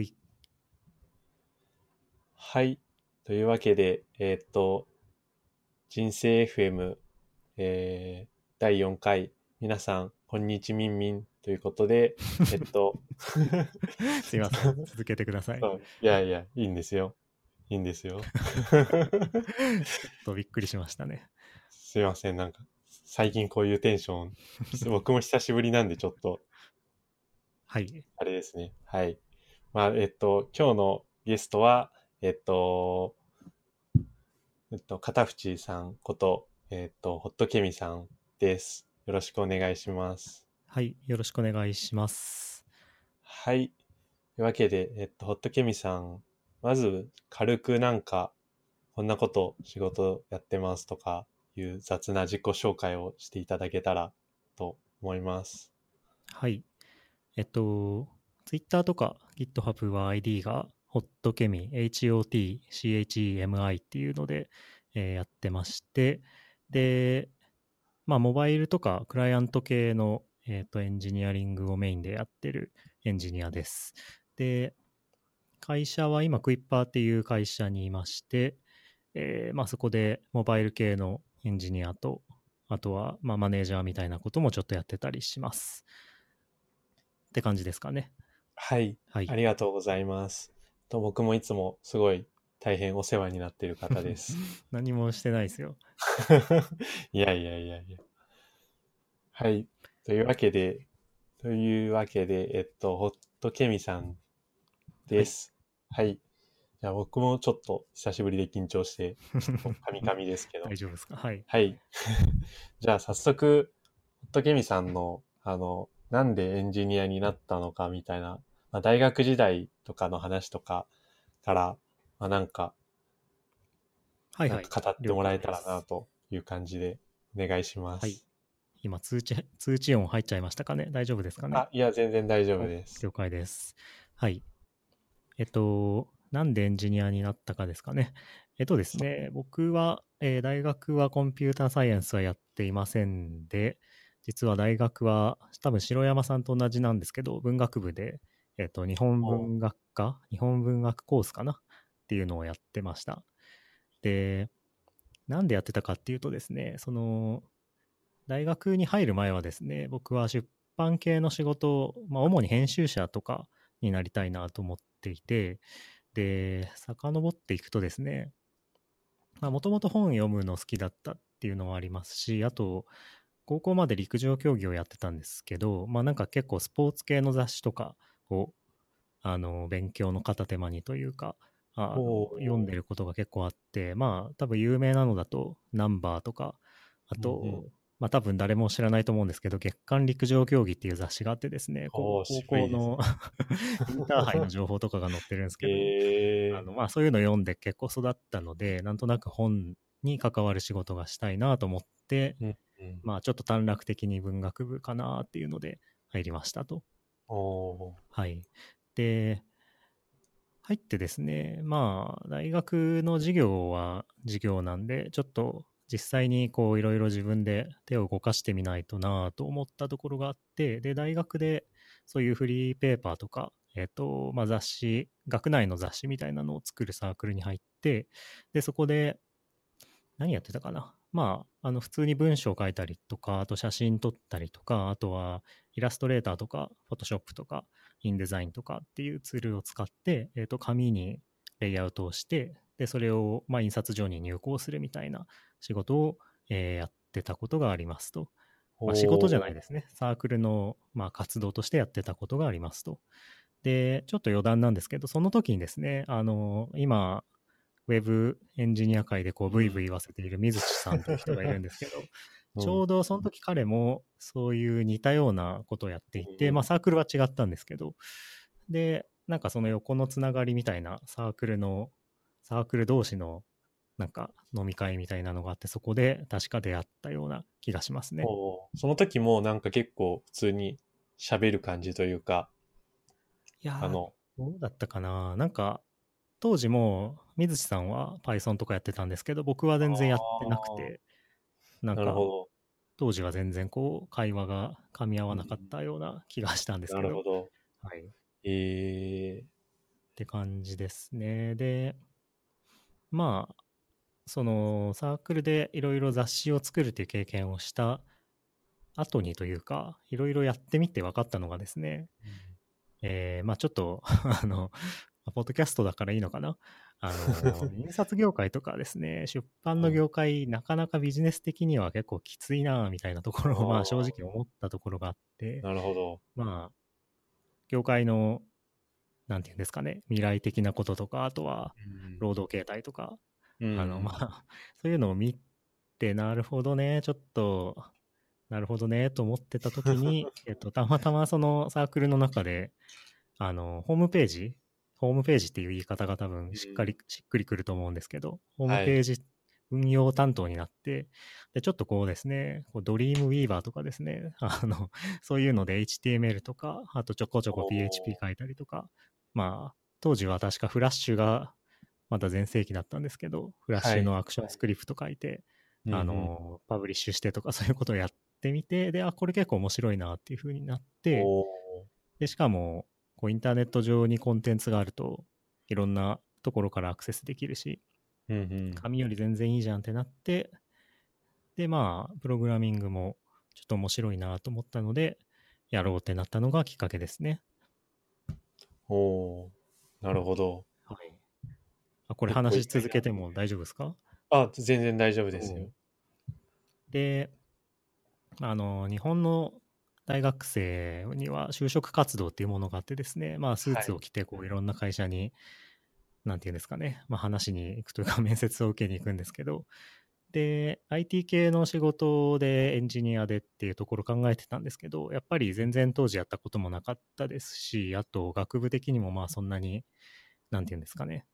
ほい。はい。というわけで、えーっと、人生 FM、えー第4回、皆さん、こんにちみんみんということで、えっと、すいません。続けてください。いやいや、いいんですよ。いいんですよ。っとびっくりしましたね。すいません、なんか、最近こういうテンション、僕も久しぶりなんで、ちょっと、はい。あれですね。はい。まあ、えっと、今日のゲストは、えっと、えっと、片渕さんこと、えっと、ホットケミさんです。よろしくお願いします。はい。よろしくお願いします。はい。というわけで、えっと、ホットケミさん、まず、軽くなんか、こんなこと仕事やってますとかいう雑な自己紹介をしていただけたらと思います。はい。えっと、Twitter とか GitHub は ID が hotchemi、HOTCHEMI っていうので、えーやってまして、で、まあ、モバイルとかクライアント系の、えっとエンジニアリングをメインでやってるエンジニアです。で、会社は今、クイッパーっていう会社にいまして、えーまあ、そこでモバイル系のエンジニアと、あとは、まあ、マネージャーみたいなこともちょっとやってたりします。って感じですかね。はい。はいあ。りがとうございます。と僕もいつもすごい大変お世話になっている方です。何もしてないですよ。いやいやいやいや。はい。というわけで、というわけで、えっと、ホットケミさんです。はい。じゃあ僕もちょっと久しぶりで緊張して、カミカミですけど。大丈夫ですか？はい。はい。じゃあ早速、ホットケミさんの、あの、なんでエンジニアになったのかみたいな、まあ、大学時代とかの話とかから、まあ、なんか、はいはい語ってもらえたらなという感じでお願いします。はい今通知、通知音入っちゃいましたかね？大丈夫ですかね？あ、いや、全然大丈夫です。了解です。はい。えっと、なんでエンジニアになったかですかね？えっとですね、僕は、えー大学はコンピューターサイエンスはやっていませんで、実は大学は多分城山さんと同じなんですけど、文学部で、えっと、日本文学科、日本文学コースかな？っていうのをやってました。で、なんでやってたかっていうとですね、その、大学に入る前はですね、僕は出版系の仕事を、まあ、主に編集者とかになりたいなと思っていて、で、遡っていくとですね、もともと本読むの好きだったっていうのもありますし、あと、高校まで陸上競技をやってたんですけど、まあなんか結構スポーツ系の雑誌とかを、あの、勉強の片手間にというか、あ読んでることが結構あって、まあ多分有名なのだと、ナンバーとか、あと、うんうん。まあ多分誰も知らないと思うんですけど、月刊陸上競技っていう雑誌があってですね、高校の インターハイの情報とかが載ってるんですけど、えあのまあ、そういうの読んで結構育ったので、なんとなく本に関わる仕事がしたいなと思って、ーうん。まあ、ちょっと短絡的に文学部かなっていうので入りましたと。はい。で、入ってですね、まあ、大学の授業は授業なんで、ちょっと実際にこういろいろ自分で手を動かしてみないとなと思ったところがあって、で、大学でそういうフリーペーパーとか、えっ、と、まあ雑誌、学内の雑誌みたいなのを作るサークルに入って、で、そこで、何やってたかな？まあ、あの、普通に文章を書いたりとか、あと写真撮ったりとか、あとはイラストレーターとか、フォトショップとか、インデザインとかっていうツールを使って、えっ、と、紙にレイアウトをして、で、それを、まあ、印刷所に入稿するみたいな仕事を、えーやってたことがありますと。まあ、仕事じゃないですね。サークルの、まあ、活動としてやってたことがありますと。で、ちょっと余談なんですけど、その時にですね、あの、今、ウェブエンジニア界でこうブイブイ言わせている水地さんという人がいるんですけど、ちょうどその時彼もそういう似たようなことをやっていて、うん。まあサークルは違ったんですけど、で、なんかその横のつながりみたいなサークルの、サークル同士のなんか飲み会みたいなのがあって、そこで確か出会ったような気がしますね。その時もなんか結構普通に喋る感じというか、いやーあの、どうだったかな。なんか、当時も水地さんは Python とかやってたんですけど、僕は全然やってなくて、なんか。当時は全然こう会話が噛み合わなかったような気がしたんですけど。なるほど。はい。えー、って感じですね。で、まあ、そのサークルでいろいろ雑誌を作るっていう経験をした後にというか、いろいろやってみて分かったのがですね、えー、まあちょっとあの、ポッドキャストだからいいのかな？あの、印刷業界とかですね、出版の業界、なかなかビジネス的には結構きついな、みたいなところを、まあ正直思ったところがあって、なるほど。まあ、業界の、なんていうんですかね、未来的なこととか、あとは、労働形態とか、うんあの、まあ、そういうのを見て、なるほどね、ちょっと、なるほどね、と思ってた時に、えっと、たまたまそのサークルの中で、あの、ホームページ、ホームページっていう言い方が多分しっかり、しっくりくると思うんですけど、ホームページ運用担当になって、で、ちょっとこうですね、こうドリームウィーバーとかですね、あの、そういうので HTML とか、あとちょこちょこ PHP 書いたりとか、まあ、当時は確かフラッシュがまだ全盛期だったんですけど、フラッシュのアクションスクリプト書いて、うんあの、パブリッシュしてとかそういうことをやってみて、で、あ、これ結構面白いなっていう風になって、で、しかも、こうインターネット上にコンテンツがあると、いろんなところからアクセスできるし、うんうん紙より全然いいじゃんってなって、で、まあ、プログラミングもちょっと面白いなと思ったので、やろうってなったのがきっかけですね。おーなるほど。はい。あ、これ話し続けても大丈夫ですか？あ、全然大丈夫ですよ。で、あの、日本の大学生には就職活動っていうものがあってですね、まあ、スーツを着て、こう、いろんな会社に、なんていうんですかね、まあ、話しに行くというか、面接を受けに行くんですけど、で、IT 系の仕事でエンジニアでっていうところ考えてたんですけど、やっぱり全然当時やったこともなかったですし、あと学部的にもまあそんなに、なんていうんですかね、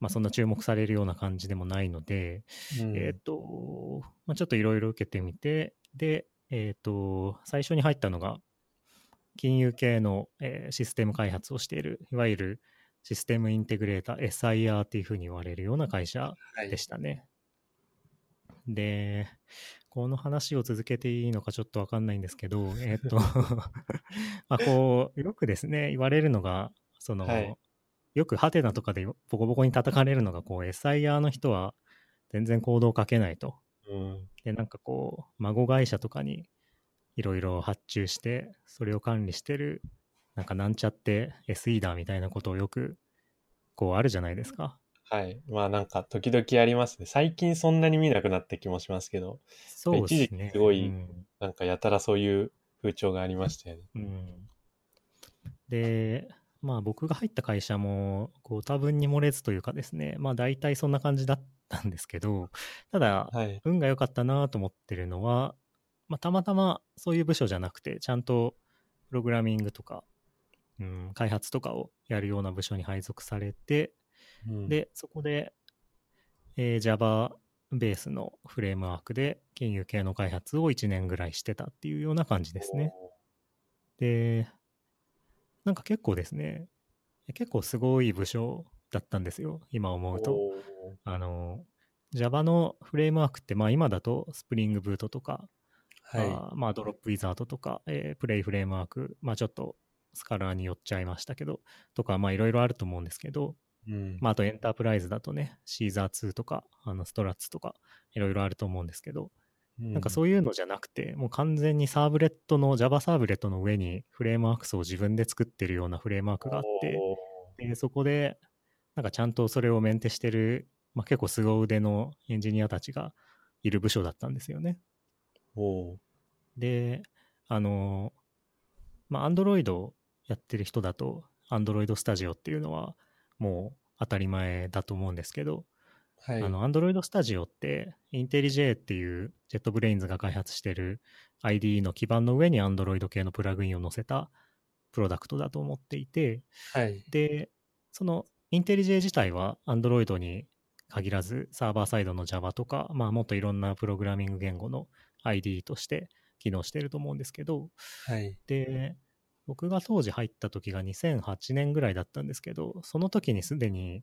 まあそんな注目されるような感じでもないので、うん。えっ、と、まあ、ちょっといろいろ受けてみて、で、えっ、と、最初に入ったのが、金融系の、えーシステム開発をしている、いわゆるシステムインテグレーター、SIR っていうふうに言われるような会社はいでしたね。で、この話を続けていいのかちょっとわかんないんですけど、えっ、と、まあこう、よくですね、言われるのが、その、はいよくハテナとかでボコボコに叩かれるのが、こう、SIR の人は全然行動をかけないと。うんで、なんかこう、孫会社とかにいろいろ発注して、それを管理してる、なんかなんちゃって SE だみたいなことをよく、こうあるじゃないですか。はい。まあなんか時々ありますね。最近そんなに見なくなった気もしますけど、そうです一時ね。期すごいうんなんかやたらそういう風潮がありましたよね。うんで、まあ僕が入った会社も、こう多分に漏れずというかですね、まあ大体そんな感じだったんですけど、ただ、はい。運が良かったなと思ってるのは、まあたまたまそういう部署じゃなくて、ちゃんとプログラミングとか、うん、開発とかをやるような部署に配属されて、うん、で、そこで、えー Java ベースのフレームワークで金融系の開発を1年ぐらいしてたっていうような感じですね。で、なんか結構ですね、結構すごい部署だったんですよ、今。思うと。おあの、Java のフレームワークって、まあ今だと Spring Boot とか、ーはい。あーまあ Dropwizard とか、えー Play Framework、まあちょっと Scala に寄っちゃいましたけど、とか、まあいろいろあると思うんですけど、うん。まああとエンタープライズだとね、 Seasar2とか、あの Struts とか、いろいろあると思うんですけど、なんかうそういうのじゃなくて、もう完全にサーブレットの、Java サーブレットの上にフレームワークスを自分で作ってるようなフレームワークがあって、でそこで、なんかちゃんとそれをメンテしてる、まあ、結構凄腕のエンジニアたちがいる部署だったんですよね。で、あの、まあ、Android やってる人だと、Android Studio っていうのはもう当たり前だと思うんですけど、はい。あの、Android Studio って、IntelliJ っていう JetBrains が開発してる IDE の基盤の上に Android 系のプラグインを載せたプロダクトだと思っていて、はい。で、その IntelliJ 自体は Android に限らず、サーバーサイドの Java とか、まあもっといろんなプログラミング言語の IDE として機能してると思うんですけど、はい。で、僕が当時入った時が2008年ぐらいだったんですけど、その時にすでに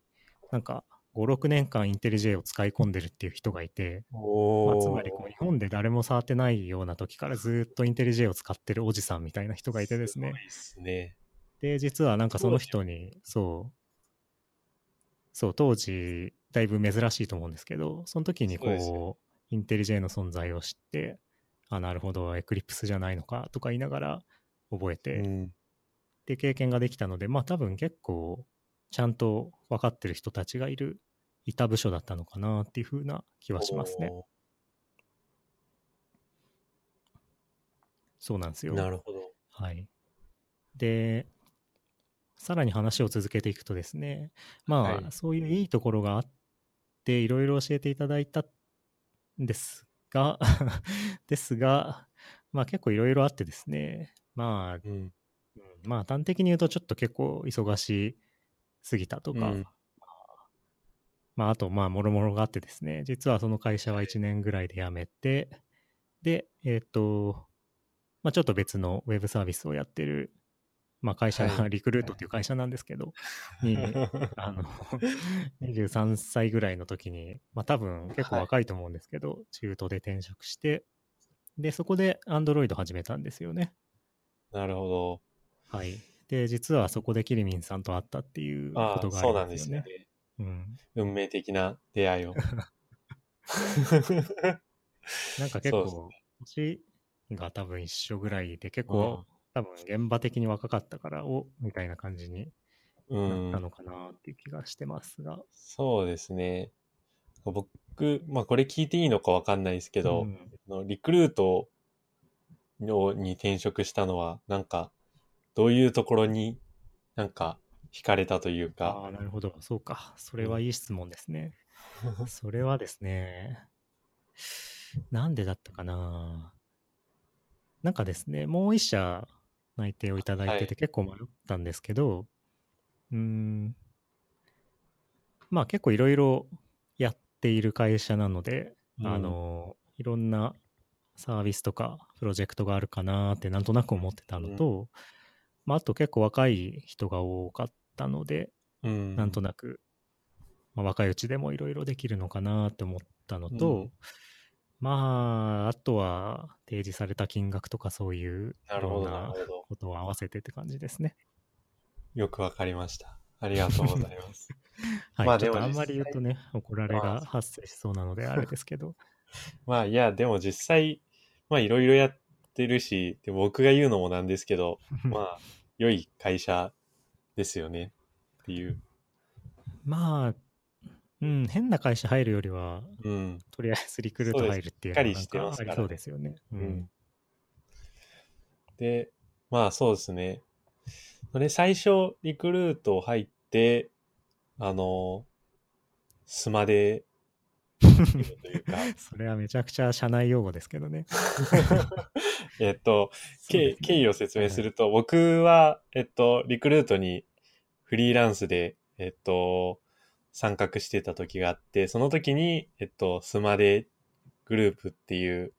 なんか5、6年間 IntelliJ を使い込んでるっていう人がいて、まあ、つまりこう日本で誰も触ってないような時からずっと IntelliJ を使ってるおじさんみたいな人がいてですねごい。ですね。で、実はなんかその人に、そう、そう、当時、だいぶ珍しいと思うんですけど、その時にそうう、インテリジェの存在を知って、あ、なるほど、エクリプスじゃないのかとか言いながら覚えて、うん。で、経験ができたので、まあ多分結構、ちゃんと分かってる人たちがいる、いた部署だったのかなっていう風な気はしますね。おそうなんですよ。ーなるほど。はい。で、さらに話を続けていくとですね、まあ、はい。そういういいところがあって、いろいろ教えていただいたんですが、ですが、まあ結構いろいろあってですね、まあ、うん。うんまあ端的に言うとちょっと結構忙しすぎたとか、うん。まああとまあもろもろがあってですね、実はその会社は1年ぐらいで辞めて、で、えっ、と、まあちょっと別のウェブサービスをやってる、まあ会社がはいリクルートっていう会社なんですけど、に、あの、23歳ぐらいの時に、まあ多分結構若いと思うんですけど、中途で転職して、で、そこで Android 始めたんですよね。なるほど。はい。で、実はそこでキリミンさんと会ったっていうことがあそうなん。ですね。うん。運命的な出会いを。なんか結構、年が多分一緒ぐらいで、結うん構、多分現場的に若かったから、おみたいな感じにうなったん。のかなっていう気がしてますが。そうですね。僕、まあこれ聞いていいのかわかんないですけど、うんリクルートのに転職したのは、なんか、どういうところになんか惹かれたというあか。あ、なるほど。そうか。それはいい質問ですね。それはですね、なんでだったかな。なんかですね、もう一社内定をいただいてはい。て結構迷ったんですけど、うーん、まあ結構いろいろやっている会社なので、うん。あの、いろんなサービスとかプロジェクトがあるかなってなんとなく思ってたのと、まああと結構若い人が多かったので、うん。なんとなく、まあ、若いうちでもいろいろできるのかなって思ったのと、うんまあ、あとは提示された金額とかそういうないるほど、ななるほど。ことを合わせてって感じですね。よくわかりました。ありがとうございます。はい。まあでもあんまり言うとね、怒られまあが発生しそうなのであれですけど。まあいや、でも実際、まあいろいろやってるし、で僕が言うのもなんですけど、まあ、良い会社ですよねっていう。まあ、うん、変な会社入るよりは、うん。とりあえずリクルート入るっていうのはかありそうですよね。ううんん。で、まあそうですね。それ最初、リクルート入って、あの、スマで、それはめちゃくちゃ社内用語ですけどね。えっと、ね経経緯を説明すると、僕は、えっと、リクルートにフリーランスで、えっと、参画してた時があって、その時に、えっと、スマデグループっていう、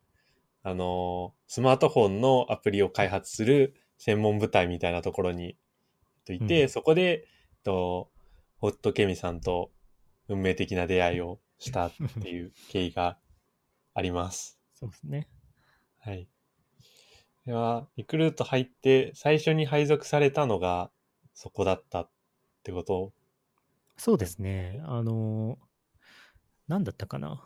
あの、スマートフォンのアプリを開発する専門部隊みたいなところに、と、いて、うんそこで、えっと、ホットケミさんと運命的な出会いをしたっていう経緯があります。そうですね。はい。では、リクルート入って、最初に配属されたのが、そこだったってことそうですね。あの、なんだったかな。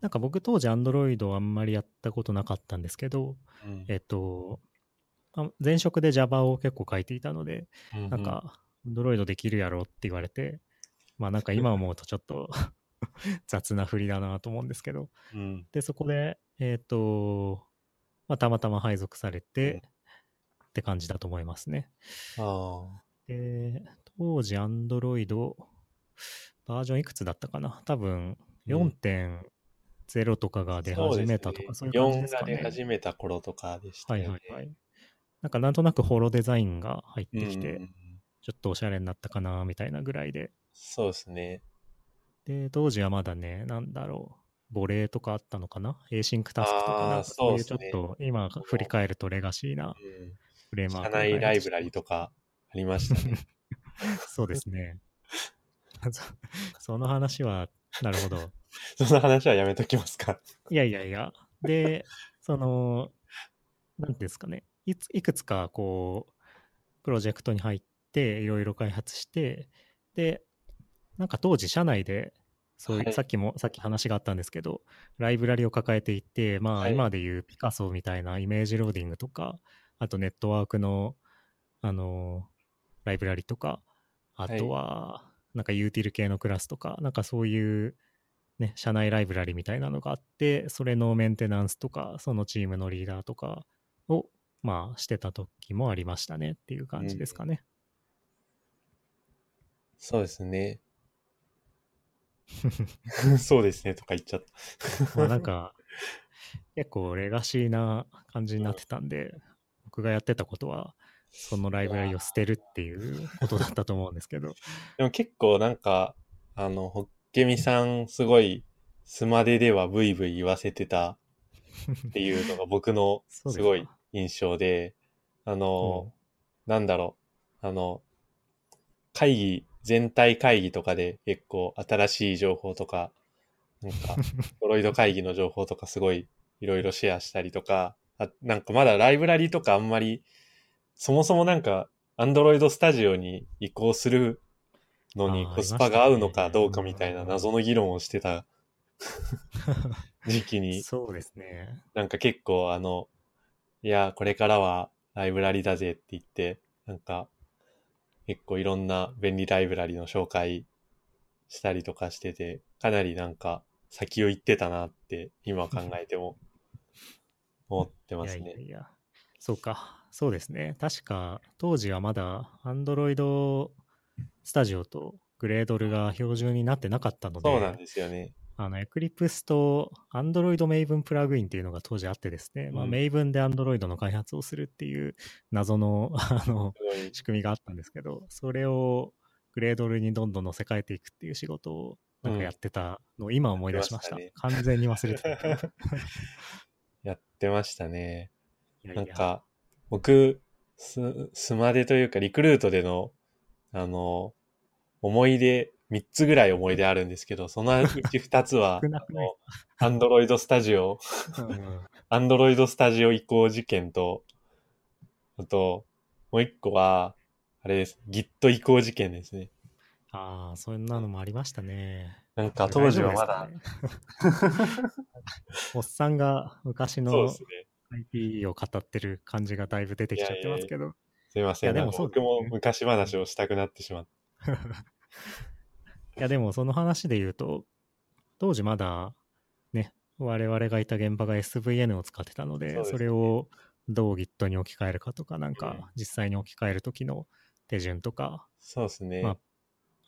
なんか僕当時 Android あんまりやったことなかったんですけど、うんえっと、あ前職で Java を結構書いていたので、うんなんか Android できるやろって言われて、まあなんか今思うとちょっと 雑な振りだなと思うんですけど、うん。で、そこで、えっと、まあたまたま配属されて、うんって感じだと思いますね。あで、当時 Android バージョンいくつだったかな？多分うん4.0とかがあ。出始めたとかそういう感じです4かね。が出始めた頃とかでしたね。いはいはい。なんかなんとなくホロデザインが入ってきて、うんうんうんちょっとおしゃれになったかなみたいなぐらいで。そうですね。で、当時はまだね、なんだろう、ボレーとかあったのかな ?Async タスクとかなんかそういうちょっと今振り返るとレガシーなうん。フレームワー社クが開発内ライブラリとかありましたね。そうですね。そその話は、なるほど。その話はやめときますか。いやいやいや。で、その、なんですかね。いついくつか、こう、プロジェクトに入っていろいろ開発してでなんか当時社内でそういう、はいさっきもさっき話があったんですけどライブラリを抱えていてまあはい今でいう Picasso みたいなイメージローディングとかあとネットワークのあのライブラリとかあとはなんかユーティル系のクラスとかなんかそういうね社内ライブラリみたいなのがあってそれのメンテナンスとかそのチームのリーダーとかをまあしてた時もありましたねっていう感じですかね。そうですね。そうですねとか言っちゃった。まあなんか結構レガシーな感じになってたんで、僕がやってたことはそのライブラリを捨てるっていうことだったと思うんですけど、でも結構なんか、あの、ホッケミさんすごい、スマデではブイブイ言わせてたっていうのが僕の すごい印象で、あの、なんだろう、あの、会議、全体会議とかで結構新しい情報とか、なんか、ドロイド会議の情報とかすごいいろいろシェアしたりとか、あなんかまだライブラリとかあんまり、そもそもなんか、アンドロイドスタジオに移行するのにコスパが合うのかどうかみたいな謎の議論をしてた 時期に、そうですね。なんか結構あの、いや、これからはライブラリだぜって言って、なんか、結構いろんな便利ライブラリの紹介したりとかしてて、かなりなんか先を行ってたなって今考えても 思ってますいやいやね。いや、そうか、そうですね。確か当時はまだ Android スタジオとグレードルが標準になってなかったので、そうなんですよね。あの、エクリプスと Android Maven プラグインっていうのが当時あってですね、まあ、うん Maven で Android の開発をするっていう謎の、あの、仕組みがあったんですけど、それをグレードルにどんどん乗せ替えていくっていう仕事をなんかやってたのを今思い出しました。やってま完全に忘れてた。やってましたね。いやいやなんか、僕、ス、スマデというか、リクルートでの、あの、思い出、3つぐらい思い出あるんですけど、そのうち2つは、アンドロイドスタジオ、アンドロイドスタジオ移行事件と、あと、もう1個は、あれです。Git 移行事件ですね。ああ、そんなのもありましたね。なんか当時はまだ、ね おっさんが昔そうのですね。IP を語ってる感じがだいぶ出てきちゃってますけど。すいません。いやでもなんか僕そうですねも昔話をしたくなってしまった。いやでもその話で言うと、当時まだね、我々がいた現場が SVN を使ってたので、そですねれをどう Git に置き換えるかとか、なんうんか実際に置き換える時の手順とか、そうですね。まあ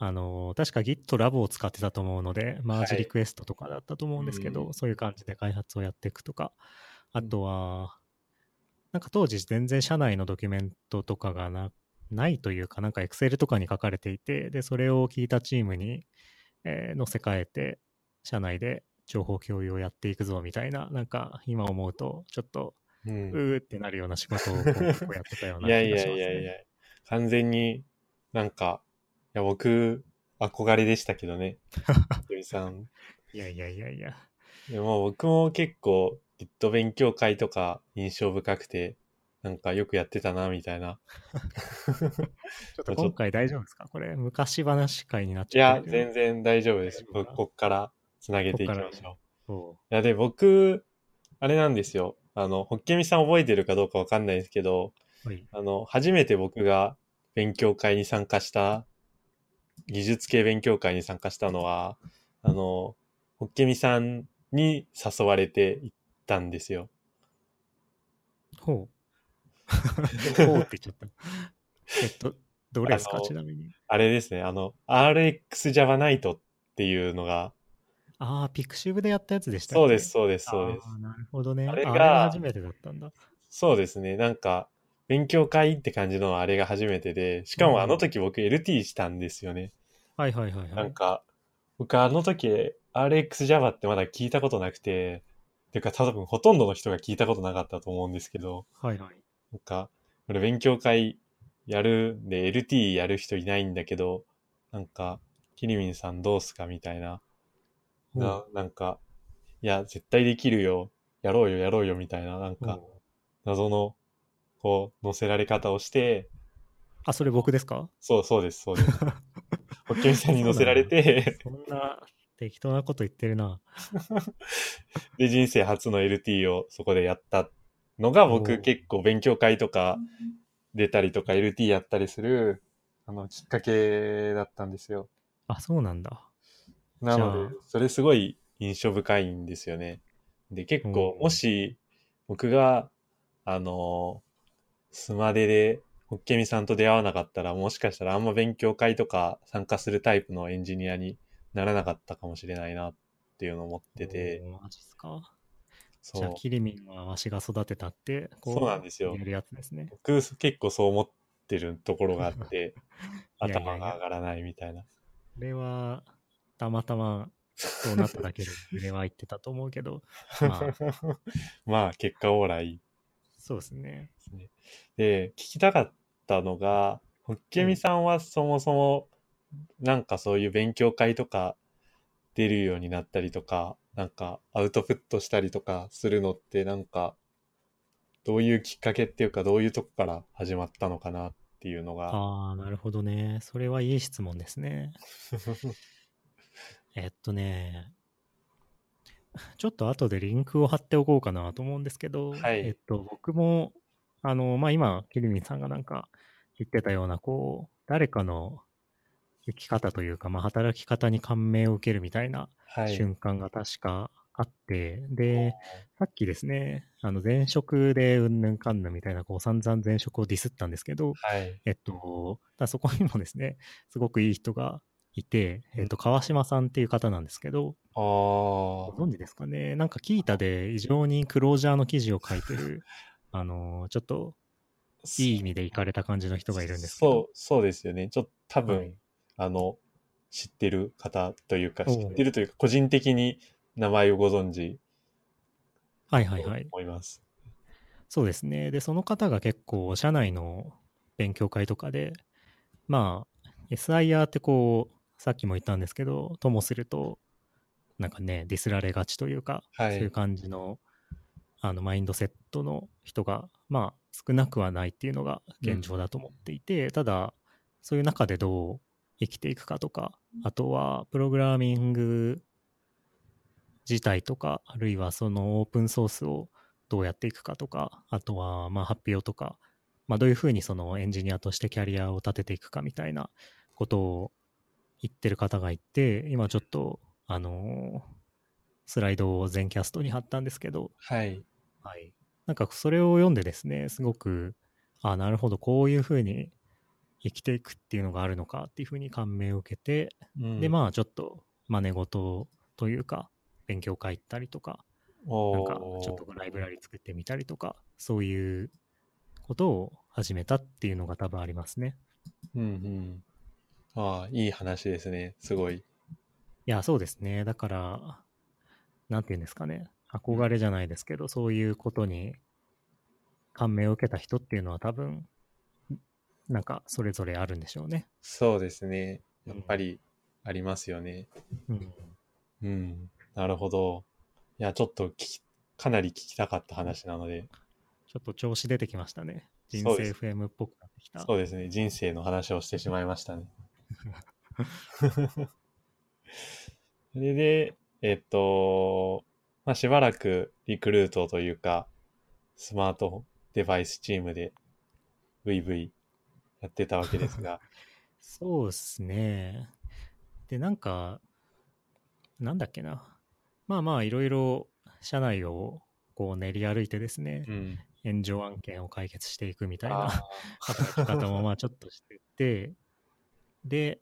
あのー確か Git ラボを使ってたと思うので、マージはいリクエストとかだったと思うんですけど、うんそういう感じで開発をやっていくとか、あとは、なんか当時全然社内のドキュメントとかがなないというか、なんか Excel とかに書かれていて、で、それを聞いたチームに、えー載せ替えて、社内で情報共有をやっていくぞみたいな、なんか今思うと、ちょっと、う。うんーってなるような仕事をこうやってたようないやい気がします、ね。やいやいや、完全になんか、いや僕、憧れでしたけどね。さん。いやいやいやいや。でも僕も結構 Git 勉強会とか印象深くて、なんかよくやってたな、みたいな。ちょっと今回大丈夫ですか？これ、昔話会になっいやちゃっ、てるけど。全然大丈夫です。ここっから繋げていきましょう。そいや、で、僕、あれなんですよ。あの、ホッケミさん覚えてるかどうかわかんないですけど、う。はい。あの、初めて僕が勉強会に参加した、技術系勉強会に参加したのは、あの、ホッケミさんに誘われて行ったんですよ。ほう。ほうって言っちゃった。えっと、どれですか？あのちなみに。あれですね、あの、RX Java Night っていうのが、ああ、ピクシブでやったやつでしたっけ？そうです、そうです、そうですなるほどね。あれあれがが初めてだったんだ。そうですね、なんか、勉強会って感じのあれが初めてで、しかもあの時僕 LT したんですよね。はいはいはいはい。なんか、僕あの時 RX Java ってまだ聞いたことなくて、てか多分ほとんどの人が聞いたことなかったと思うんですけど、はいはい。なんか、これ勉強会やるんで LT やる人いないんだけど、なんか、キリミンさんどうすかみたいな、ほうななんか、いや、絶対できるよ、やろうよ、やろうよ、みたいな、なんか、ほ謎の、こう、載せられ方をして、あ、それ僕ですか？そうそうです、そうです。ホッケミさんに乗せられて、そんな適当なこと言ってるな。で、人生初の LT をそこでやったのが、お僕ー結構勉強会とか出たりとか LT やったりする、あの、きっかけだったんですよ。あ、そうなんだ。なので、それすごい印象深いんですよね。で、結構、うんもし、僕が、あの、スマデで、ホッケミさんと出会わなかったら、もしかしたらあんま勉強会とか参加するタイプのエンジニアにならなかったかもしれないなっていうのを思ってて、マジっすか。そうじゃあ、。キリミンはわしが育てたって、こそうなんですよ言えるやつですね。僕結構そう思ってるところがあって、頭が上がらないみたいな。これは、たまたま、そうなっただけで、俺は言ってたと思うけど、まあ、まあ、結果オーライそうですね。ですね。で、聞きたかったのが、ホッケミさんはそもそも、なんかそういう勉強会とか出るようになったりとか、なんかアウトプットしたりとかするのってなんか、どういうきっかけっていうか、どういうとこから始まったのかなっていうのが。ああ、なるほどね。それはいい質問ですね。えっとね、ちょっと後でリンクを貼っておこうかなと思うんですけど、はいえっと、僕も、あの、まあ、今、キリミンさんがなんか言ってたような、こう、誰かの生き方というか、まあ、働き方に感銘を受けるみたいなはい。瞬間が確かあって、で、さっきですね、あの、前職でうんぬんかんぬんみたいな、こう、散々前職をディスったんですけど、はい。えっと、だそこにもですね、すごくいい人がいて、えっと、うん川島さんっていう方なんですけど、あごあ。存知ですかね？なんかキータで異常にクロージャーの記事を書いてる、あのーちょっといい意味でいかれた感じの人がいるんですけど、そう、そうですよね。ちょっと多分、はいあの、知ってる方というか、知ってるというか、個人的に名前をご存知とはいはいはい。思います。そうですね。で、その方が結構、社内の勉強会とかで、まあ、SIR ってこう、さっきも言ったんですけど、ともすると、なんかね、ディスられがちというか、はいそういう感じの、あの、マインドセットの人が、まあ、少なくはないっていうのが現状だと思っていて、ただ、そういう中でどう生きていくかとか、あとは、プログラミング自体とか、あるいはそのオープンソースをどうやっていくかとか、あとはまあ発表とか、まあ、どういうふうにそのエンジニアとしてキャリアを立てていくかみたいなことを言ってる方がいて、今ちょっと、あのースライドを全キャストに貼ったんですけど、はい。はい。なんかそれを読んでですね、すごく、あなるほど、こういうふうに生きていくっていうのがあるのかっていうふうに感銘を受けて、うんで、まあちょっと真似事というか、勉強会行ったりとか、なんかちょっとライブラリ作ってみたりとか、そういうことを始めたっていうのが多分ありますね。うんうん。ああ、いい話ですね。すごい。いや、そうですね。だから、なんていうんですかね。憧れじゃないですけど、そういうことに感銘を受けた人っていうのは多分、なんかそれぞれあるんでしょうね。そうですね。やっぱりありますよね。うん。うん。なるほど。いや、ちょっと聞き、かなり聞きたかった話なので、ちょっと調子出てきましたね。人生 FM っぽくなってきた。そうですね。人生の話をしてしまいましたね。それで、えっと、まあ、しばらくリクルートというか、スマートデバイスチームで VV やってたわけですが、そうですね。で、なんか、なんだっけな。まあまあ、いろいろ社内をこう練り歩いてですね、うん。炎上案件を解決していくみたいなあ 働き方もまあちょっとしてて、で、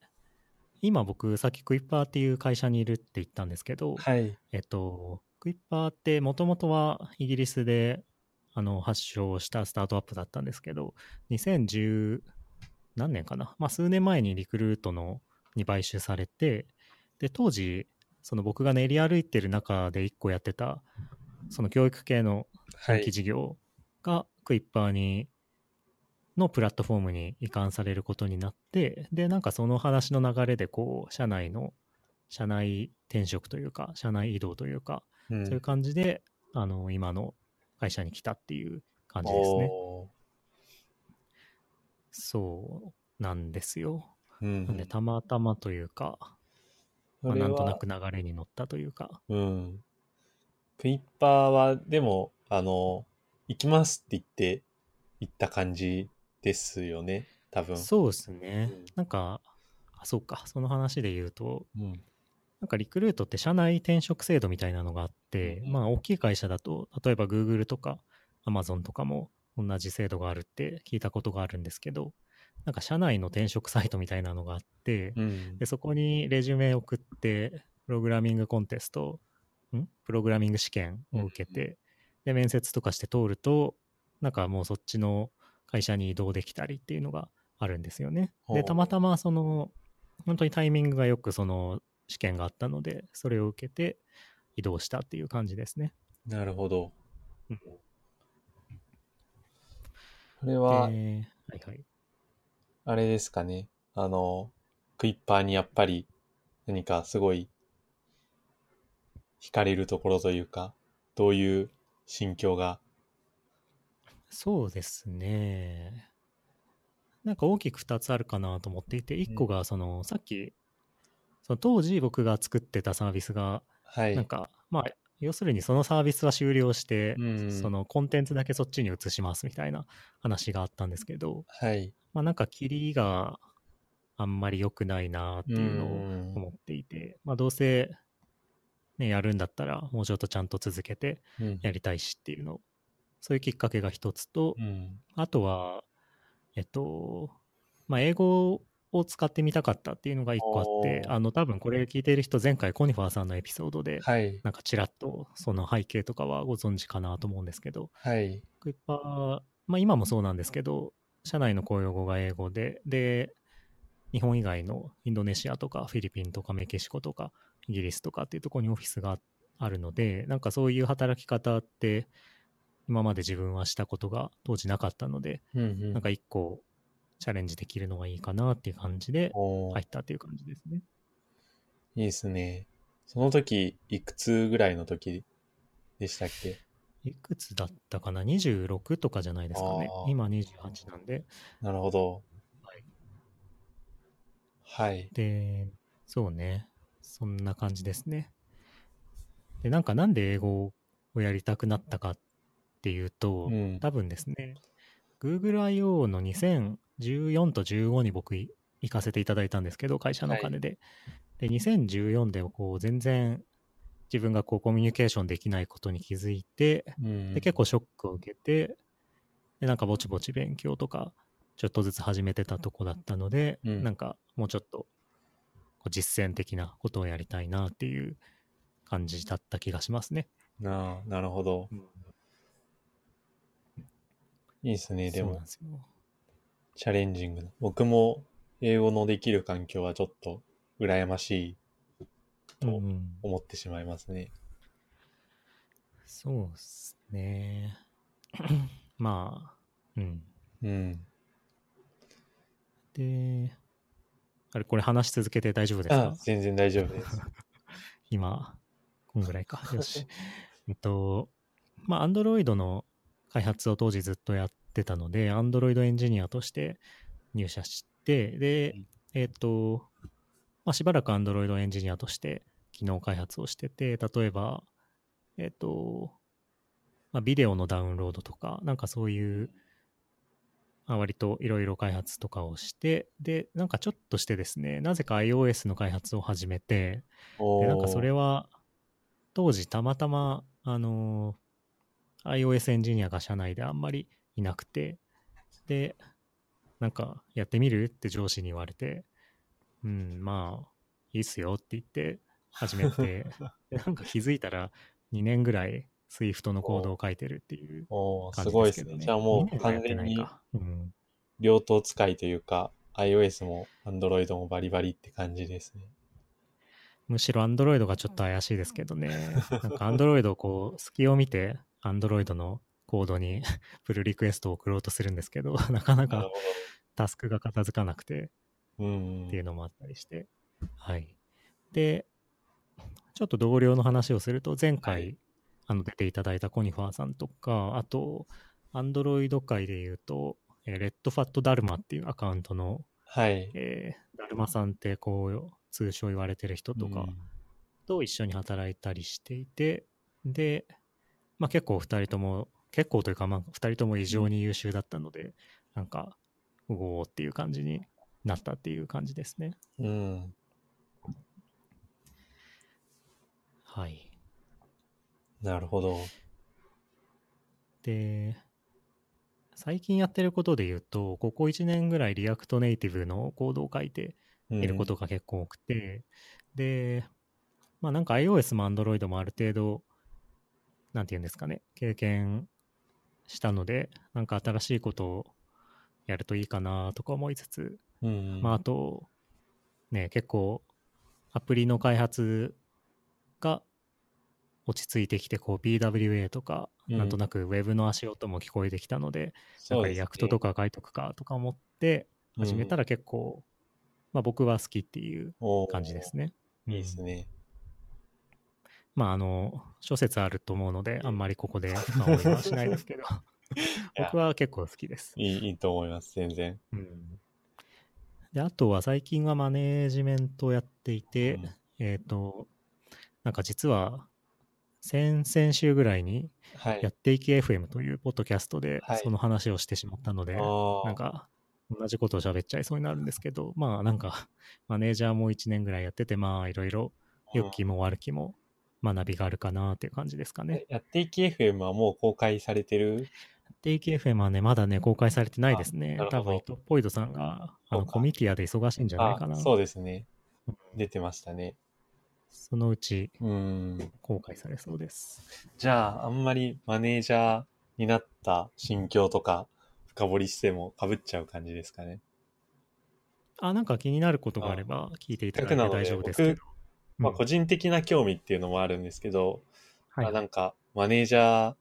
今僕、さっきクイッパーっていう会社にいるって言ったんですけど、ーはい。えっと、クイッパーってもともとはイギリスであの発祥したスタートアップだったんですけど、2010何年かな、まあ、数年前にリクルートのに買収されて、で、当時、その僕が練り歩いてる中で1個やってた、その教育系の新規はい。事業がクイッパーにのプラットフォームに移管されることになって、で、なんかその話の流れで、こう、社内の、社内転職というか、社内移動というか、うんそういう感じで、あの、今の会社に来たっていう感じですね。おそうなんですよ。うん。なんで、たまたまというか、まあ、なんとなく流れに乗ったというか、うん。クイッパーは、でも、あの、行きますって言って、行った感じですよね、多分。そうですねうん。なんか、あ、そうか、その話で言うと、うん。なんかリクルートって社内転職制度みたいなのがあって、うんまあ大きい会社だと、例えば Google とか Amazon とかも同じ制度があるって聞いたことがあるんですけど、なんか社内の転職サイトみたいなのがあって、うんで。そこにレジュメを送って、プログラミングコンテスト、ん？プログラミング試験を受けて、で、面接とかして通ると、なんかもうそっちの会社に移動できたりっていうのがあるんですよね。で、たまたまその、本当にタイミングがよくその試験があったので、それを受けて移動したっていう感じですね。なるほどうん。これは、ではいはい。あれですかね。あの、クイッパーにやっぱり何かすごい惹かれるところというか、どういう心境が？そうですね。なんか大きく2つあるかなと思っていて、1個がその、さっき、その当時僕が作ってたサービスが、はい。なんか、まあ、要するにそのサービスは終了して、うんそのコンテンツだけそっちに移しますみたいな話があったんですけど、はい。まあなんかキリがあんまり良くないなっていうのをん思っていて、まあどうせね、やるんだったらもうちょっとちゃんと続けてうんやりたいしっていうの、そういうきっかけが一つとう、ん。あとは、えっと、まあ英語を使ってみたかったっていうのが一個あって、あの多分これ聞いている人前回コニファーさんのエピソードで、はい。なんかちらっとその背景とかはご存知かなと思うんですけど、はい。クイッパー、まあ今もそうなんですけど、社内の公用語が英語で、で、日本以外のインドネシアとかフィリピンとかメキシコとかイギリスとかっていうところにオフィスがあるので、なんかそういう働き方って今まで自分はしたことが当時なかったので、うんうん。なんか一個チャレンジできるのがいいかなっていう感じで入ったっていう感じですね。いいですね。その時、いくつぐらいの時でしたっけ？いくつだったかな ?26 とかじゃないですかね今28なんで。なるほど。はいはい。で、そうね。そんな感じですね。で、なんかなんで英語をやりたくなったかっていうと、うん多分ですね、Google I.O. の2014と15に僕い行かせていただいたんですけど、会社のお金で。で、2014でこう全然自分がこうコミュニケーションできないことに気づいて、うんで結構ショックを受けてでなんかぼちぼち勉強とかちょっとずつ始めてたとこだったので、うんなんかもうちょっとこう実践的なことをやりたいなっていう感じだった気がしますね。なあ、なるほど。いいですね。でもそうなん、ですよ。チャレンジングな。僕も英語のできる環境はちょっと羨ましいとうんうん思ってしまいますね。そうですね。まあ、うん。うん。で、あれ、これ話し続けて大丈夫ですあか、全然大丈夫です。今、こんぐらいか。よし。えっと、まあ、Android の開発を当時ずっとやってたので、Android エンジニアとして入社して、でうん、えっと、まあ、しばらく Android エンジニアとして機能開発をしてて、例えば、えっと、まあ、ビデオのダウンロードとか、なんかそういう、まあ、割といろいろ開発とかをして、で、なんかちょっとしてですね、なぜか iOS の開発を始めて、おでなんかそれは、は当時たまたまあのー iOS エンジニアが社内であんまりいなくてでなんかやってみるって上司に言われてうんまあいいっすよって言って始めて でなんか気づいたら2年ぐらい Swift のコードを書いてるっていう感すごいですすじでけどね。ね。じゃあも2う完全に両党使いというか、iOS も Android もバリバリって感じですね。むしろ Android がちょっと怪しいですけどね。なんか Android をこう、隙を見て、Android のコードに プルリクエストを送ろうとするんですけど、なかなかタスクが片付かなくてっていうのもあったりして。はい。で、ちょっと同僚の話をすると、前回、はいあの出ていただいたコニファーさんとか、あと、Android 界で言うと、えーレッドファットダルマっていうアカウントの、はい。えーダルマさんってこう通称言われてる人とかうんと一緒に働いたりしていて、で、まあ結構二人とも、結構というかまあ二人とも異常に優秀だったので、なんか、うおーっていう感じになったっていう感じですね。うん。はい。なるほど。で、最近やってることで言うと、ここ1年ぐらい React Native のコードを書いてうんいることが結構多くて、で、まあなんか iOS も Android もある程度、なんて言うんですかね、経験したので、なんか新しいことをやるといいかなとか思いつつ、うん。まああと、ね、結構アプリの開発が落ち着いてきて、こう PWA とか、うんなんとなく Web の足音も聞こえてきたので、なんかそうですね React とか書いとくかとか思って始めたら結構、まあ僕は好きっていう感じですね。いいですね。まああの、諸説あると思うので、あんまりここで深追いはしないですけど、僕は結構好きです。いいいいと思います、全然。うん。で、あとは最近はマネージメントをやっていて、うん。えっ、と、なんか実は、先々週ぐらいに、はい。やっていき FM というポッドキャストではい。その話をしてしまったので、あー。なんか、同じことを喋っちゃいそうになるんですけど、まあなんか、マネージャーも1年ぐらいやってて、まあいろいろ、良きも悪きも学びがあるかなっていう感じですかね。やっていき FM はもう公開されてる？やっていき FM はね、まだね、公開されてないですね多分、ポイドさんが、あの、コミティアで忙しいんじゃないかな。あそうですねうん。出てましたね。そのうちうん。公開されそうです。じゃあ、あんまりマネージャーになった心境とか深掘りしても被っちゃう感じですかね？あ、なんか気になることがあれば聞いていただいて大丈夫ですけど。まあ、うん個人的な興味っていうのもあるんですけど、はいまあ、なんか、マネージャー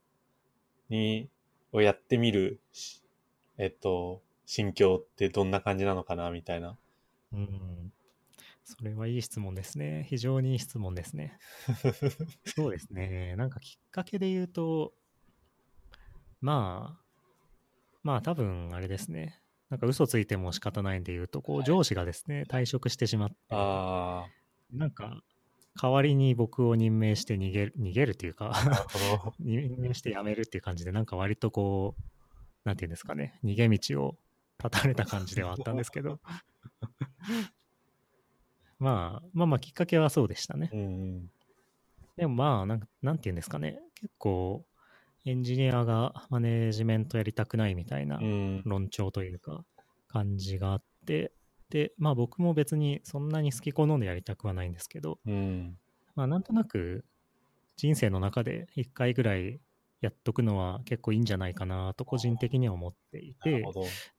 に、をやってみるし、えっと、心境ってどんな感じなのかな、みたいな。うん。それはいい質問ですね。非常にいい質問ですね。そうですね。なんかきっかけで言うと、まあ、まあ多分あれですね。なんか嘘ついても仕方ないんで言うと、こう上司がですね、退職してしまって、あなんか代わりに僕を任命して逃げる、逃げるっていうか。任命して辞めるっていう感じで、なんか割とこう、なんていうんですかね、逃げ道を断たれた感じではあったんですけど、まあ、まあまあきっかけはそうでしたね。でもまあなんか、なんていうんですかね、結構エンジニアがマネージメントやりたくないみたいなうん。論調というか感じがあって、で、まあ僕も別にそんなに好き好んでやりたくはないんですけど、うん。まあなんとなく人生の中で一回ぐらいやっとくのは結構いいんじゃないかなと個人的には思っていて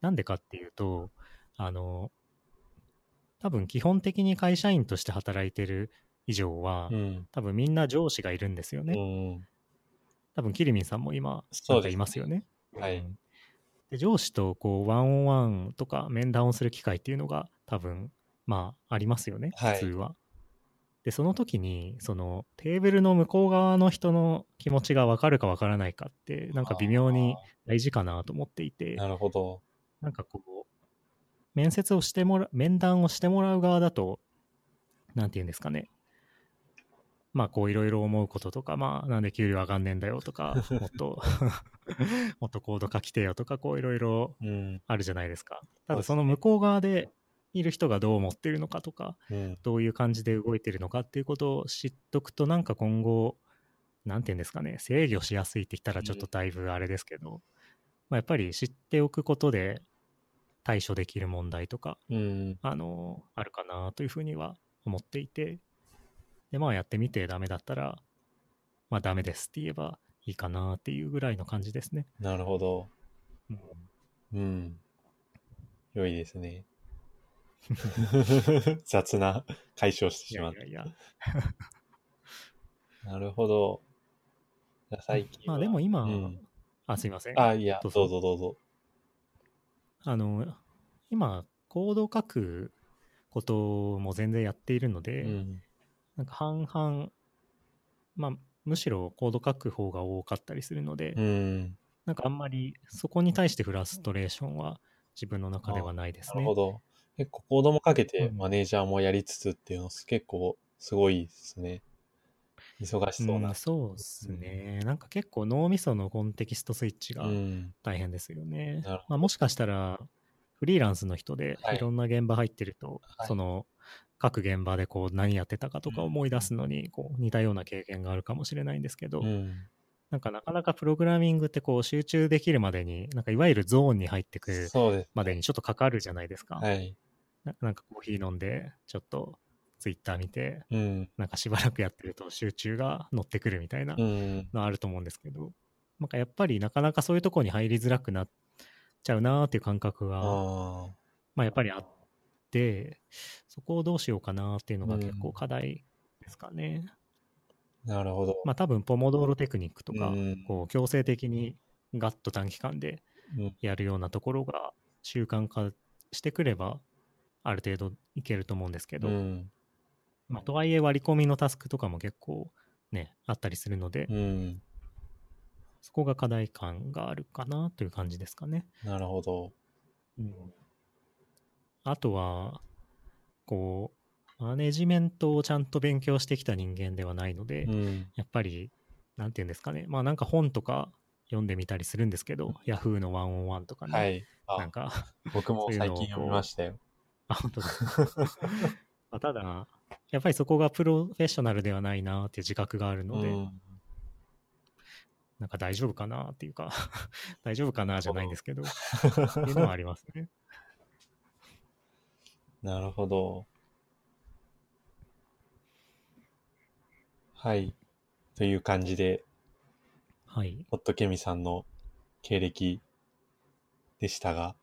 なんでかっていうと、あの、多分基本的に会社員として働いてる以上は、うん。多分みんな上司がいるんですようね。ん。多分キリミンさんも今、そういますよね。はいうんで上司とこうワンオンワンとか面談をする機会っていうのが多分まあありますよね、はい普通は。でその時にそのテーブルの向こう側の人の気持ちが分かるか分からないかってなんか微妙に大事かなと思っていてなるほど。なんかこう面接をしてもら面談をしてもらう側だとなんて言うんですかねまあこういろいろ思うこととかまあなんで給料上がんねえんだよとか もっと もっとコード書きてよとかこういろいろうん。あるじゃないですか。ただその向こう側でいる人がどう思ってるのかとか、うん。どういう感じで動いてるのかっていうことを知っとくと、なんか今後、なんていうんですかね、制御しやすいって言ったらちょっとだいぶあれですけど、まあ、やっぱり知っておくことで対処できる問題とか、うん。あの、あるかなというふうには思っていて、で、まあやってみてダメだったら、まあダメですって言えばいいかなっていうぐらいの感じですね。なるほど。うんうん。良いですね。雑な解消していしまった。やいやいや。なるほど。最近は。まあでも今、うんあ、すいません。あ、いや、どどうぞどうぞ。あの、今、コードを書くことも全然やっているので、うん。なんか半々、まあ、むしろコード書く方が多かったりするので、うん。なんかあんまりそこに対してフラストレーションは自分の中ではないですね。なるほど。結構コードもかけてうんマネージャーもやりつつっていうの結構すごいですね。忙しそうな。うん、そうですね。なんか結構脳みそのコンテキストスイッチがうん。大変ですよね。なるほどまあ、もしかしたら、フリーランスの人ではいいろんな現場入ってると、はいその各現場でこう何やってたかとか思い出すのにこう似たような経験があるかもしれないんですけど、うん。なんかなかなかプログラミングってこう集中できるまでに、なんかいわゆるゾーンに入ってくる。までにちょっとかかるじゃないですか。はい。ななんかコーヒー飲んで、ちょっとツイッター見て、うん。なんかしばらくやってると集中が乗ってくるみたいなうん。のあると思うんですけど、なんかやっぱりなかなかそういうとこに入りづらくなっちゃうなーっていう感覚が、あまあやっぱりあって、そこをどうしようかなっていうのが結構うん課題ですかね。あ。なるほど。まあ多分ポモドーロテクニックとか、うんこう強制的にガッと短期間でうんやるようなところが習慣化してくれば、ある程度いけると思うんですけど、うん。まあ、とはいえ割り込みのタスクとかも結構ね、あったりするので、うん。そこが課題感があるかなという感じですかね。なるほど。あとは、こう、マネジメントをちゃんと勉強してきた人間ではないので、うん。やっぱり、なんていうんですかね、まあなんか本とか読んでみたりするんですけど、Yahoo の101とかね、はい。あなん、か、僕も最近読みましたよ。あ、本当ですか？まあただ、やっぱりそこがプロフェッショナルではないなっていう自覚があるので、うん。なんか大丈夫かなっていうか、大丈夫かなじゃないんですけど、っていうのはありますね。なるほど。はい。という感じで、はい。ホットケミさんの経歴でしたが、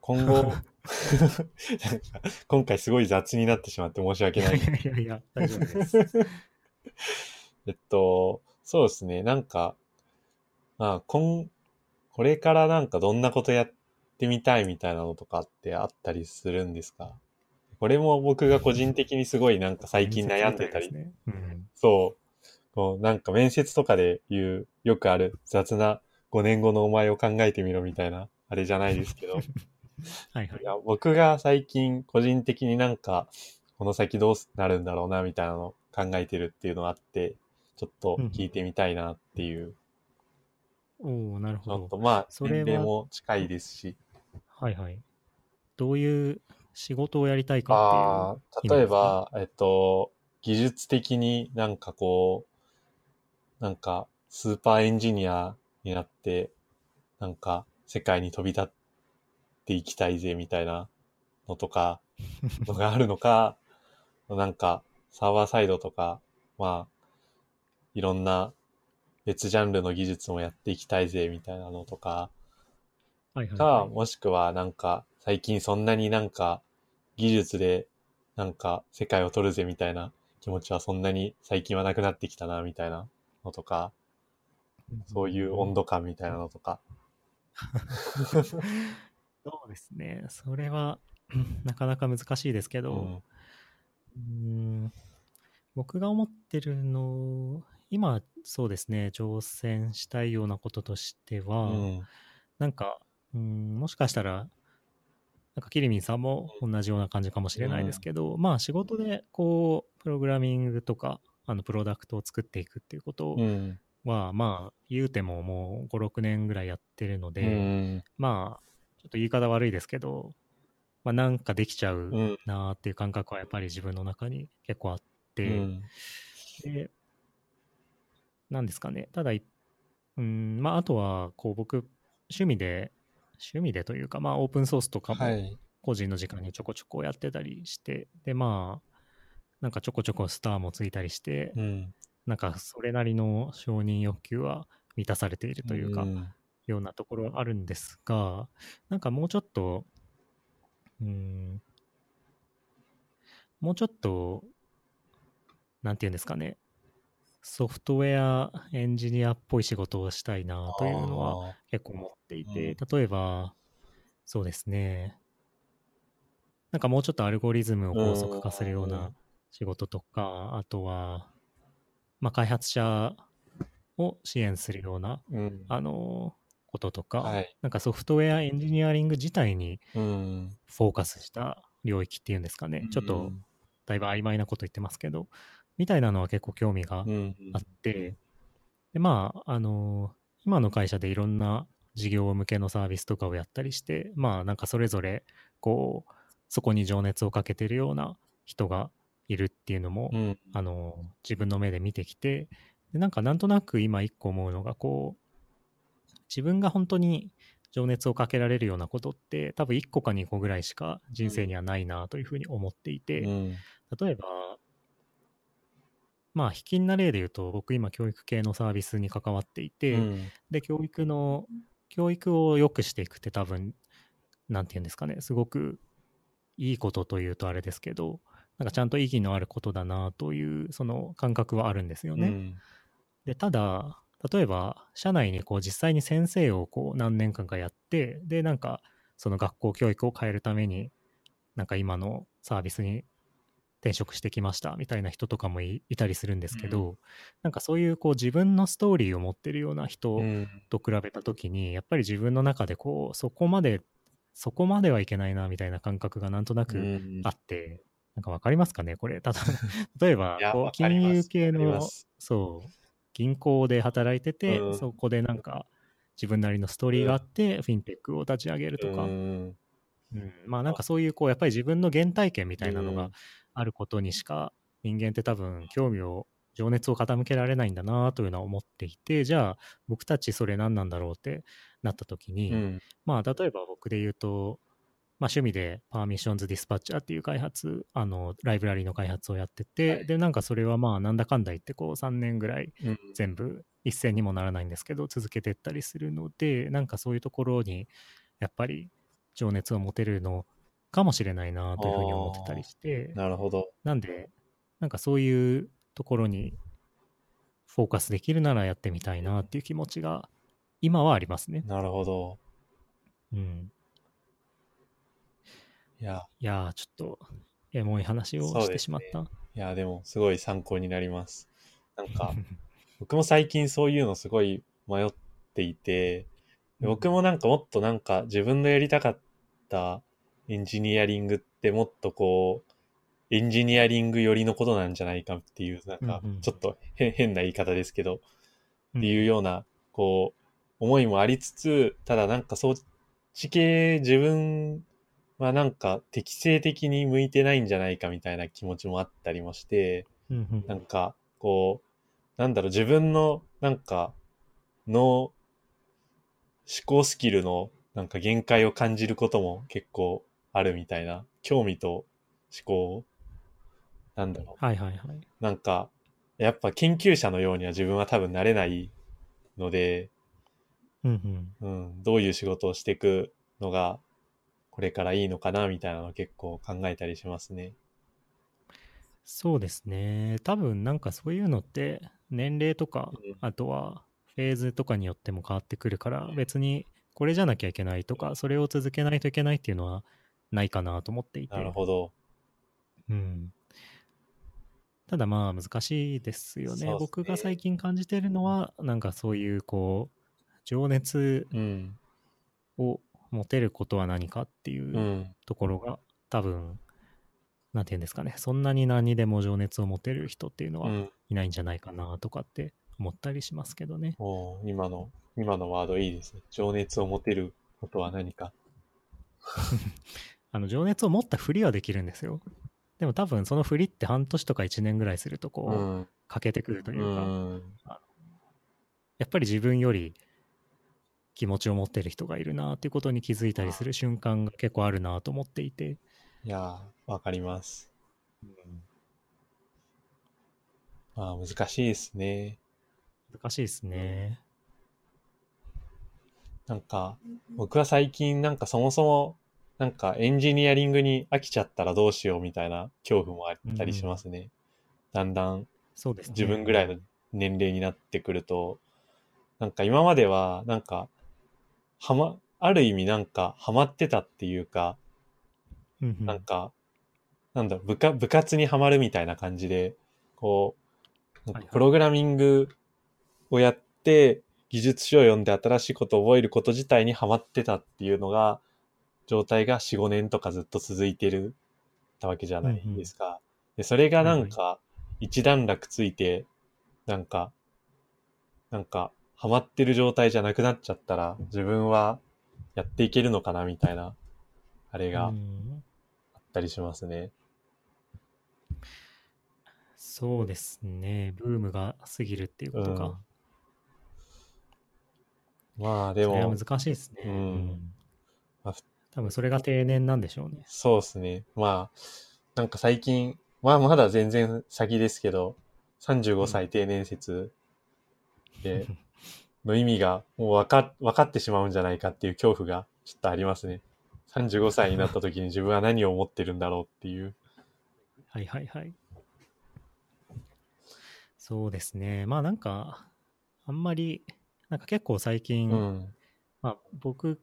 今後、今回すごい雑になってしまって申し訳ない。いやいや大丈夫です。えっと、そうですね、なんか、まあ、今、これからなんかどんなことやってみたいみたいなのとかってあったりするんですか？これも僕が個人的にすごいなんか最近悩んでたりね。うん。そう。こうなんか面接とかで言う、よくある雑な5年後のお前を考えてみろみたいな、あれじゃないですけど。はいはいい。や僕が最近個人的になんか、この先どうなるんだろうなみたいなのを考えてるっていうのがあって、ちょっと聞いてみたいなっていうおおなるほど。のと、まあ、それは年齢も近いですし。はいはい。どういう仕事をやりたいあかあっていう。例えば、えっと、技術的になんかこう、なんかスーパーエンジニアになって、なんか世界に飛び立っていきたいぜみたいなのとか、のがあるのか、なんかサーバーサイドとか、まあ、いろんな別ジャンルの技術もやっていきたいぜみたいなのとか、はいはいか、はい。もしくはなんか、最近そんなになんか、技術でなんか世界を取るぜみたいな気持ちはそんなに最近はなくなってきたなみたいなのとか、そういう温度感みたいなのとか。そうですね。それは、う んなかなか難しいですけど、うん。うーん僕が思ってるの、今、そうですね、挑戦したいようなこととしては、うん。なんか、うん、もしかしたら、なんかキリミンさんも同じような感じかもしれないですけど、まあ仕事でこう、プログラミングとか、あの、プロダクトを作っていくっていうことうん。は、まあ、言うてももう5、6年ぐらいやってるので、うん。まあ、ちょっと言い方悪いですけど、まあなんかできちゃううん。なーっていう感覚はやっぱり自分の中に結構あっうて、ん。で、なんですかね。ただ、いうん、まあ、あとは、こう、僕、趣味で、趣味でというか、まあ、オープンソースとかもはい。個人の時間にちょこちょこやってたりして、で、まあ、なんかちょこちょこスターもついたりして、うん。なんかそれなりの承認欲求は満たされているというか、んようなところはあるんですが、なんかもうちょっと、うん、もうちょっと、なんていうんですかね、ソフトウェアエンジニアっぽい仕事をしたいなというのはは、結構思っていて、う例えば、そうですね、なんかもうちょっとアルゴリズムを高速化するよううんな仕事とか、あとは、まあ、開発者を支援するような、うん。あの、こととか、はい。なんかソフトウェアエンジニアリング自体にうん。フォーカスした領域っていうんですかね。ちょっとだいぶ曖昧なこと言ってますけど、みたいなのは結構興味がうん。あって、で、まあ、あの今の会社でいろんな事業向けのサービスとかをやったりして、まあ、なんかそれぞれ、こう、そこに情熱をかけてるような人がいるっていうのも、うん。あの自分の目で見てきてでなんかなんとなく今一個思うのがこう自分が本当に情熱をかけられるようなことって多分1個か2個ぐらいしか人生にはないなというふうに思っていて、うん。例えばまあ引きな例で言うと僕今教育系のサービスに関わっていて、うん。で教育の教育を良くしていくって多分なんて言うんですかねすごくいいことというとあれですけどなんかちゃんと意義のあることだなというその感覚はあるんですよね。うん。でただ例えば社内にこう実際に先生をこう何年間かやってでなんかその学校教育を変えるためになんか今のサービスに転職してきましたみたいな人とかもいいたりするんですけど、うなんかそういうこう自分のストーリーを持ってるような人うん。と比べた時にやっぱり自分の中でこうそこまでそこまではいけないなみたいな感覚がなんとなくうん。あって、なんかわかりますかねこれ。ただ 例えばこう金融系のそう銀行で働いてて、うん。そこでなんか自分なりのストーリーがあって、フィンテックを立ち上げるとか、ううんん。まあなんかそういうこうやっぱり自分の原体験みたいなのがうんあることにしか人間って多分興味を情熱を傾けられないんだなというのは思っていてじゃあ僕たちそれ何なんだろうってなった時に、うん。まあ例えば僕で言うと、まあ、趣味でパーミッションズディスパッチャーっていう開発あのライブラリの開発をやってて、はいでなんかそれはまあなんだかんだ言ってこう3年ぐらいうん。全部一斉にもならないんですけど続けてったりするのでなんかそういうところにやっぱり情熱を持てるのかもしれないなというふうに思ってたりしてなるほど。なんでなんかそういうところにフォーカスできるならやってみたいなっていう気持ちが今はありますね。なるほど。うん、いや、いやーちょっとエモい話をしてしまった。いや、でも、すごい参考になります。なんか、僕も最近そういうのすごい迷っていて、で僕もなんかもっとなんか自分のやりたかったエンジニアリングってもっとこう、エンジニアリング寄りのことなんじゃないかっていう、なんかちょっと変変な言い方ですけど、うん。っていうような、こう、思いもありつつ、ただなんかそっち系自分はなんか適正的に向いてないんじゃないかみたいな気持ちもあったりもして、なんか、こう、なんだろう、自分の、なんか、の、思考スキルの、なんか限界を感じることも結構あるみたいな、興味と思考、なんだろう、はいはいはい。なんか、やっぱ研究者のようには自分は多分なれないので、うんうんうん、どういう仕事をしていくのが、これからいいのかな、みたいなのを結構考えたりしますね。そうですね。多分なんかそういうのって年齢とかうん、あとはフェーズとかによっても変わってくるから、別にこれじゃなきゃいけないとか、それを続けないといけないっていうのはないかなと思っていて。なるほど。うん。ただまあ難しいですよね。ね僕が最近感じてるのは、なんかそういうこう、情熱うん。を持てることは何かっていううんところが多分、なんていうんですかね、そんなに何にでも情熱を持てる人っていうのはうん。いないんじゃないかなとかって思ったりしますけどね。おー今の、今のワードいいですね。情熱を持てることは何か。あの情熱を持ったふりはできるんですよ。でも多分そのふりって半年とか1年ぐらいするとこう、うん。欠けてくるといううか、ん。やっぱり自分より気持ちを持ってる人がいるなっていうことに気づいたりする瞬間が結構あるなと思っていて、いやー、わかります。まあ、難しいですね。難しいですね。なんか、僕は最近なんかそもそも、なんかエンジニアリングに飽きちゃったらどうしようみたいな恐怖もあったりしますね。だんだんそうですね。自分ぐらいの年齢になってくると、なんか今までは、なんか、はま、ある意味なんかハマってたっていうか、うんうんなんか、なんだ部下、部活にはまるみたいな感じで、こう、プログラミングをやって、技術書を読んで新しいことを覚えること自体にハマってたっていうのが、状態が4、5年とかずっと続いてるたわけじゃないですか。で、それがなんか、一段落ついて、なんか、なんか、ハマってる状態じゃなくなっちゃったら、自分はやっていけるのかなみたいな、あれがあったりしますね。そうですね。ブームが過ぎるっていうことか。うん、まあでも。それは難しいですね。うん。まあ、多分それが定年なんでしょうね。そうですね。まあ、なんか最近、まあまだ全然先ですけど、35歳定年説で、の意味がもう分か分かってしまうんじゃないかっていう恐怖がちょっとありますね。35歳になった時に自分は何を思ってるんだろうっていう。はいはいはい。そうですね。まあなんか、あんまり、なんか結構最近、うん、まあ僕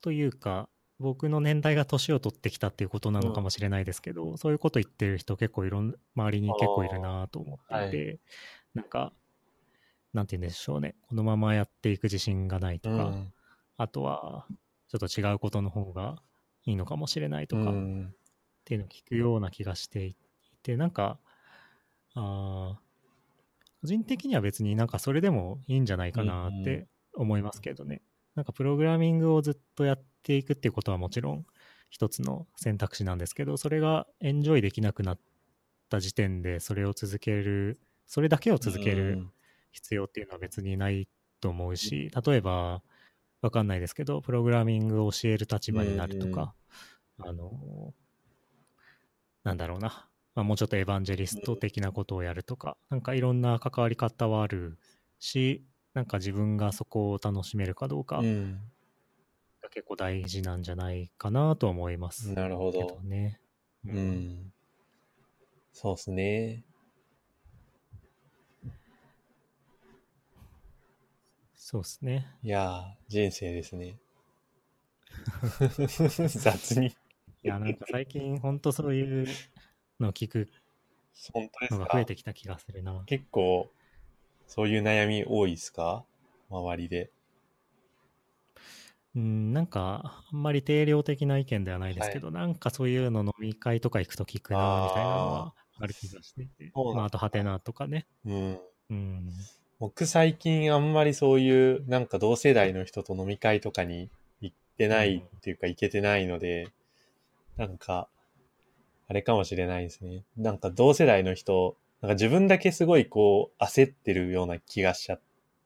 というか、僕の年代が年を取ってきたっていうことなのかもしれないですけど、うん、そういうこと言ってる人結構いろん、周りに結構いるなと思っていて、はい、なんか、なんて言うんでしょうね。このままやっていく自信がないとか、うん、あとは、ちょっと違うことの方がいいのかもしれないとか、っていうのを聞くような気がしていて、なんか、あ個人的には別になんかそれでもいいんじゃないかなって思いますけどね。なんかプログラミングをずっとやっていくっていうことはもちろん一つの選択肢なんですけど、それがエンジョイできなくなった時点でそれを続ける、それだけを続ける必要っていうのは別にないと思うし、例えば、わかんないですけど、プログラミングを教える立場になるとか、あの、なんだろうな、まあ、もうちょっとエヴァンジェリスト的なことをやるとか、なんかいろんな関わり方はあるし、なんか自分がそこを楽しめるかどうか、が結構大事なんじゃないかなと思います、なるほど。ね。うん。うん、そうっすね。そうっすね。いや人生ですね。雑に。いや、なんか最近、ほんとそういうのを聞くのが増えてきた気がするな。結構、そういう悩み多いですか？周りで。うん、なんか、あんまり定量的な意見ではないですけど、はい、なんかそういうの飲み会とか行くと聞くな、みたいなのはある気がしていて。まあ、あと、ハテナとかね。うん。うん。僕最近あんまりそういう、なんか同世代の人と飲み会とかに行ってないっていうか行けてないので、うん、なんか、あれかもしれないですね。なんか同世代の人、なんか自分だけすごいこう焦ってるような気がしちゃっ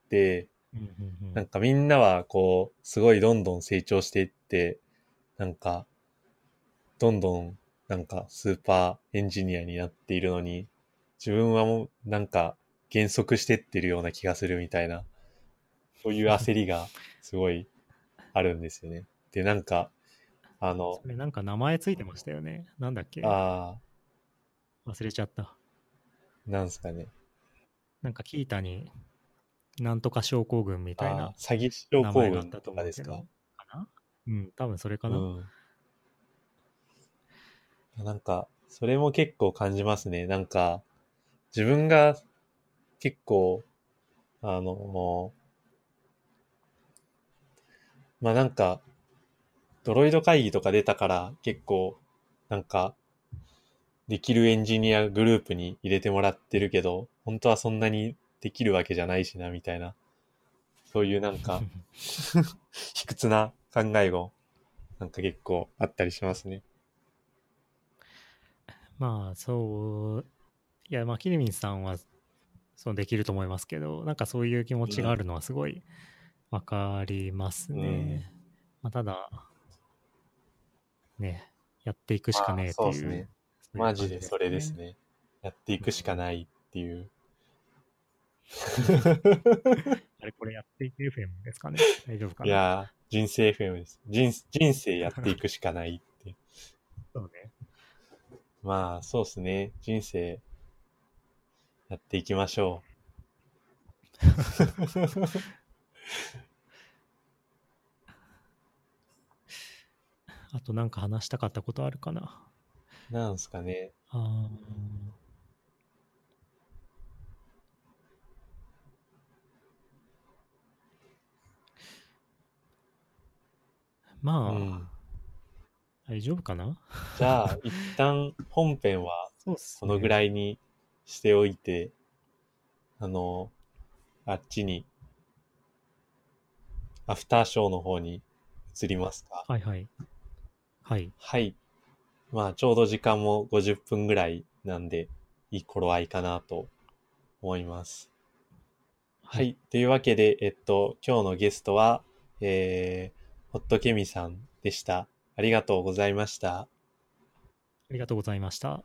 て、なんかみんなはこう、すごいどんどん成長していって、なんか、どんどんなんかスーパーエンジニアになっているのに、自分はもうなんか減速してってるような気がするみたいな、そういう焦りがすごいあるんですよね。で、なんか、あの、それなんか名前ついてましたよね。なんだっけ？ああ。忘れちゃった。なんすかね。なんかキータに、なんとか症候群みたいな詐欺症候群とかですか？うん、多分それかな。うんなんか、それも結構感じますね。なんか、自分が結構、あの、まあなんか、ドロイド会議とか出たから結構、なんか、できるエンジニアグループに入れてもらってるけど、本当はそんなにできるわけじゃないしな、みたいな。そういうなんか 卑屈な考えも、なんか結構あったりしますね。まあ、そう、いや、まあ、キリミンさんは、そうできると思いますけど、なんかそういう気持ちがあるのはすごいわかりますね。うん、まあ、ただ、ね、やっていくしかねえっていう。マジでそれですね。やっていくしかないっていう。あれ、これやっていく FM ですかね大丈夫かないや人生 FM です。人人生やっていくしかないって。そうね。まあ、そうですね。人生やっていきましょう。あとなんか話したかったことあるかななんすかね。あまあ、うん、大丈夫かな？じゃあ、一旦本編はこのぐらいにしておいて、ね、あの、あっちに、アフターショーの方に移りますか？はいはい。はい。はい。まあ、ちょうど時間も50分ぐらいなんで、いい頃合いかなと思います。ははいい。というわけで、えっと、今日のゲストは、えー、ホットケミさんでした。ありがとうございました。ありがとうございました。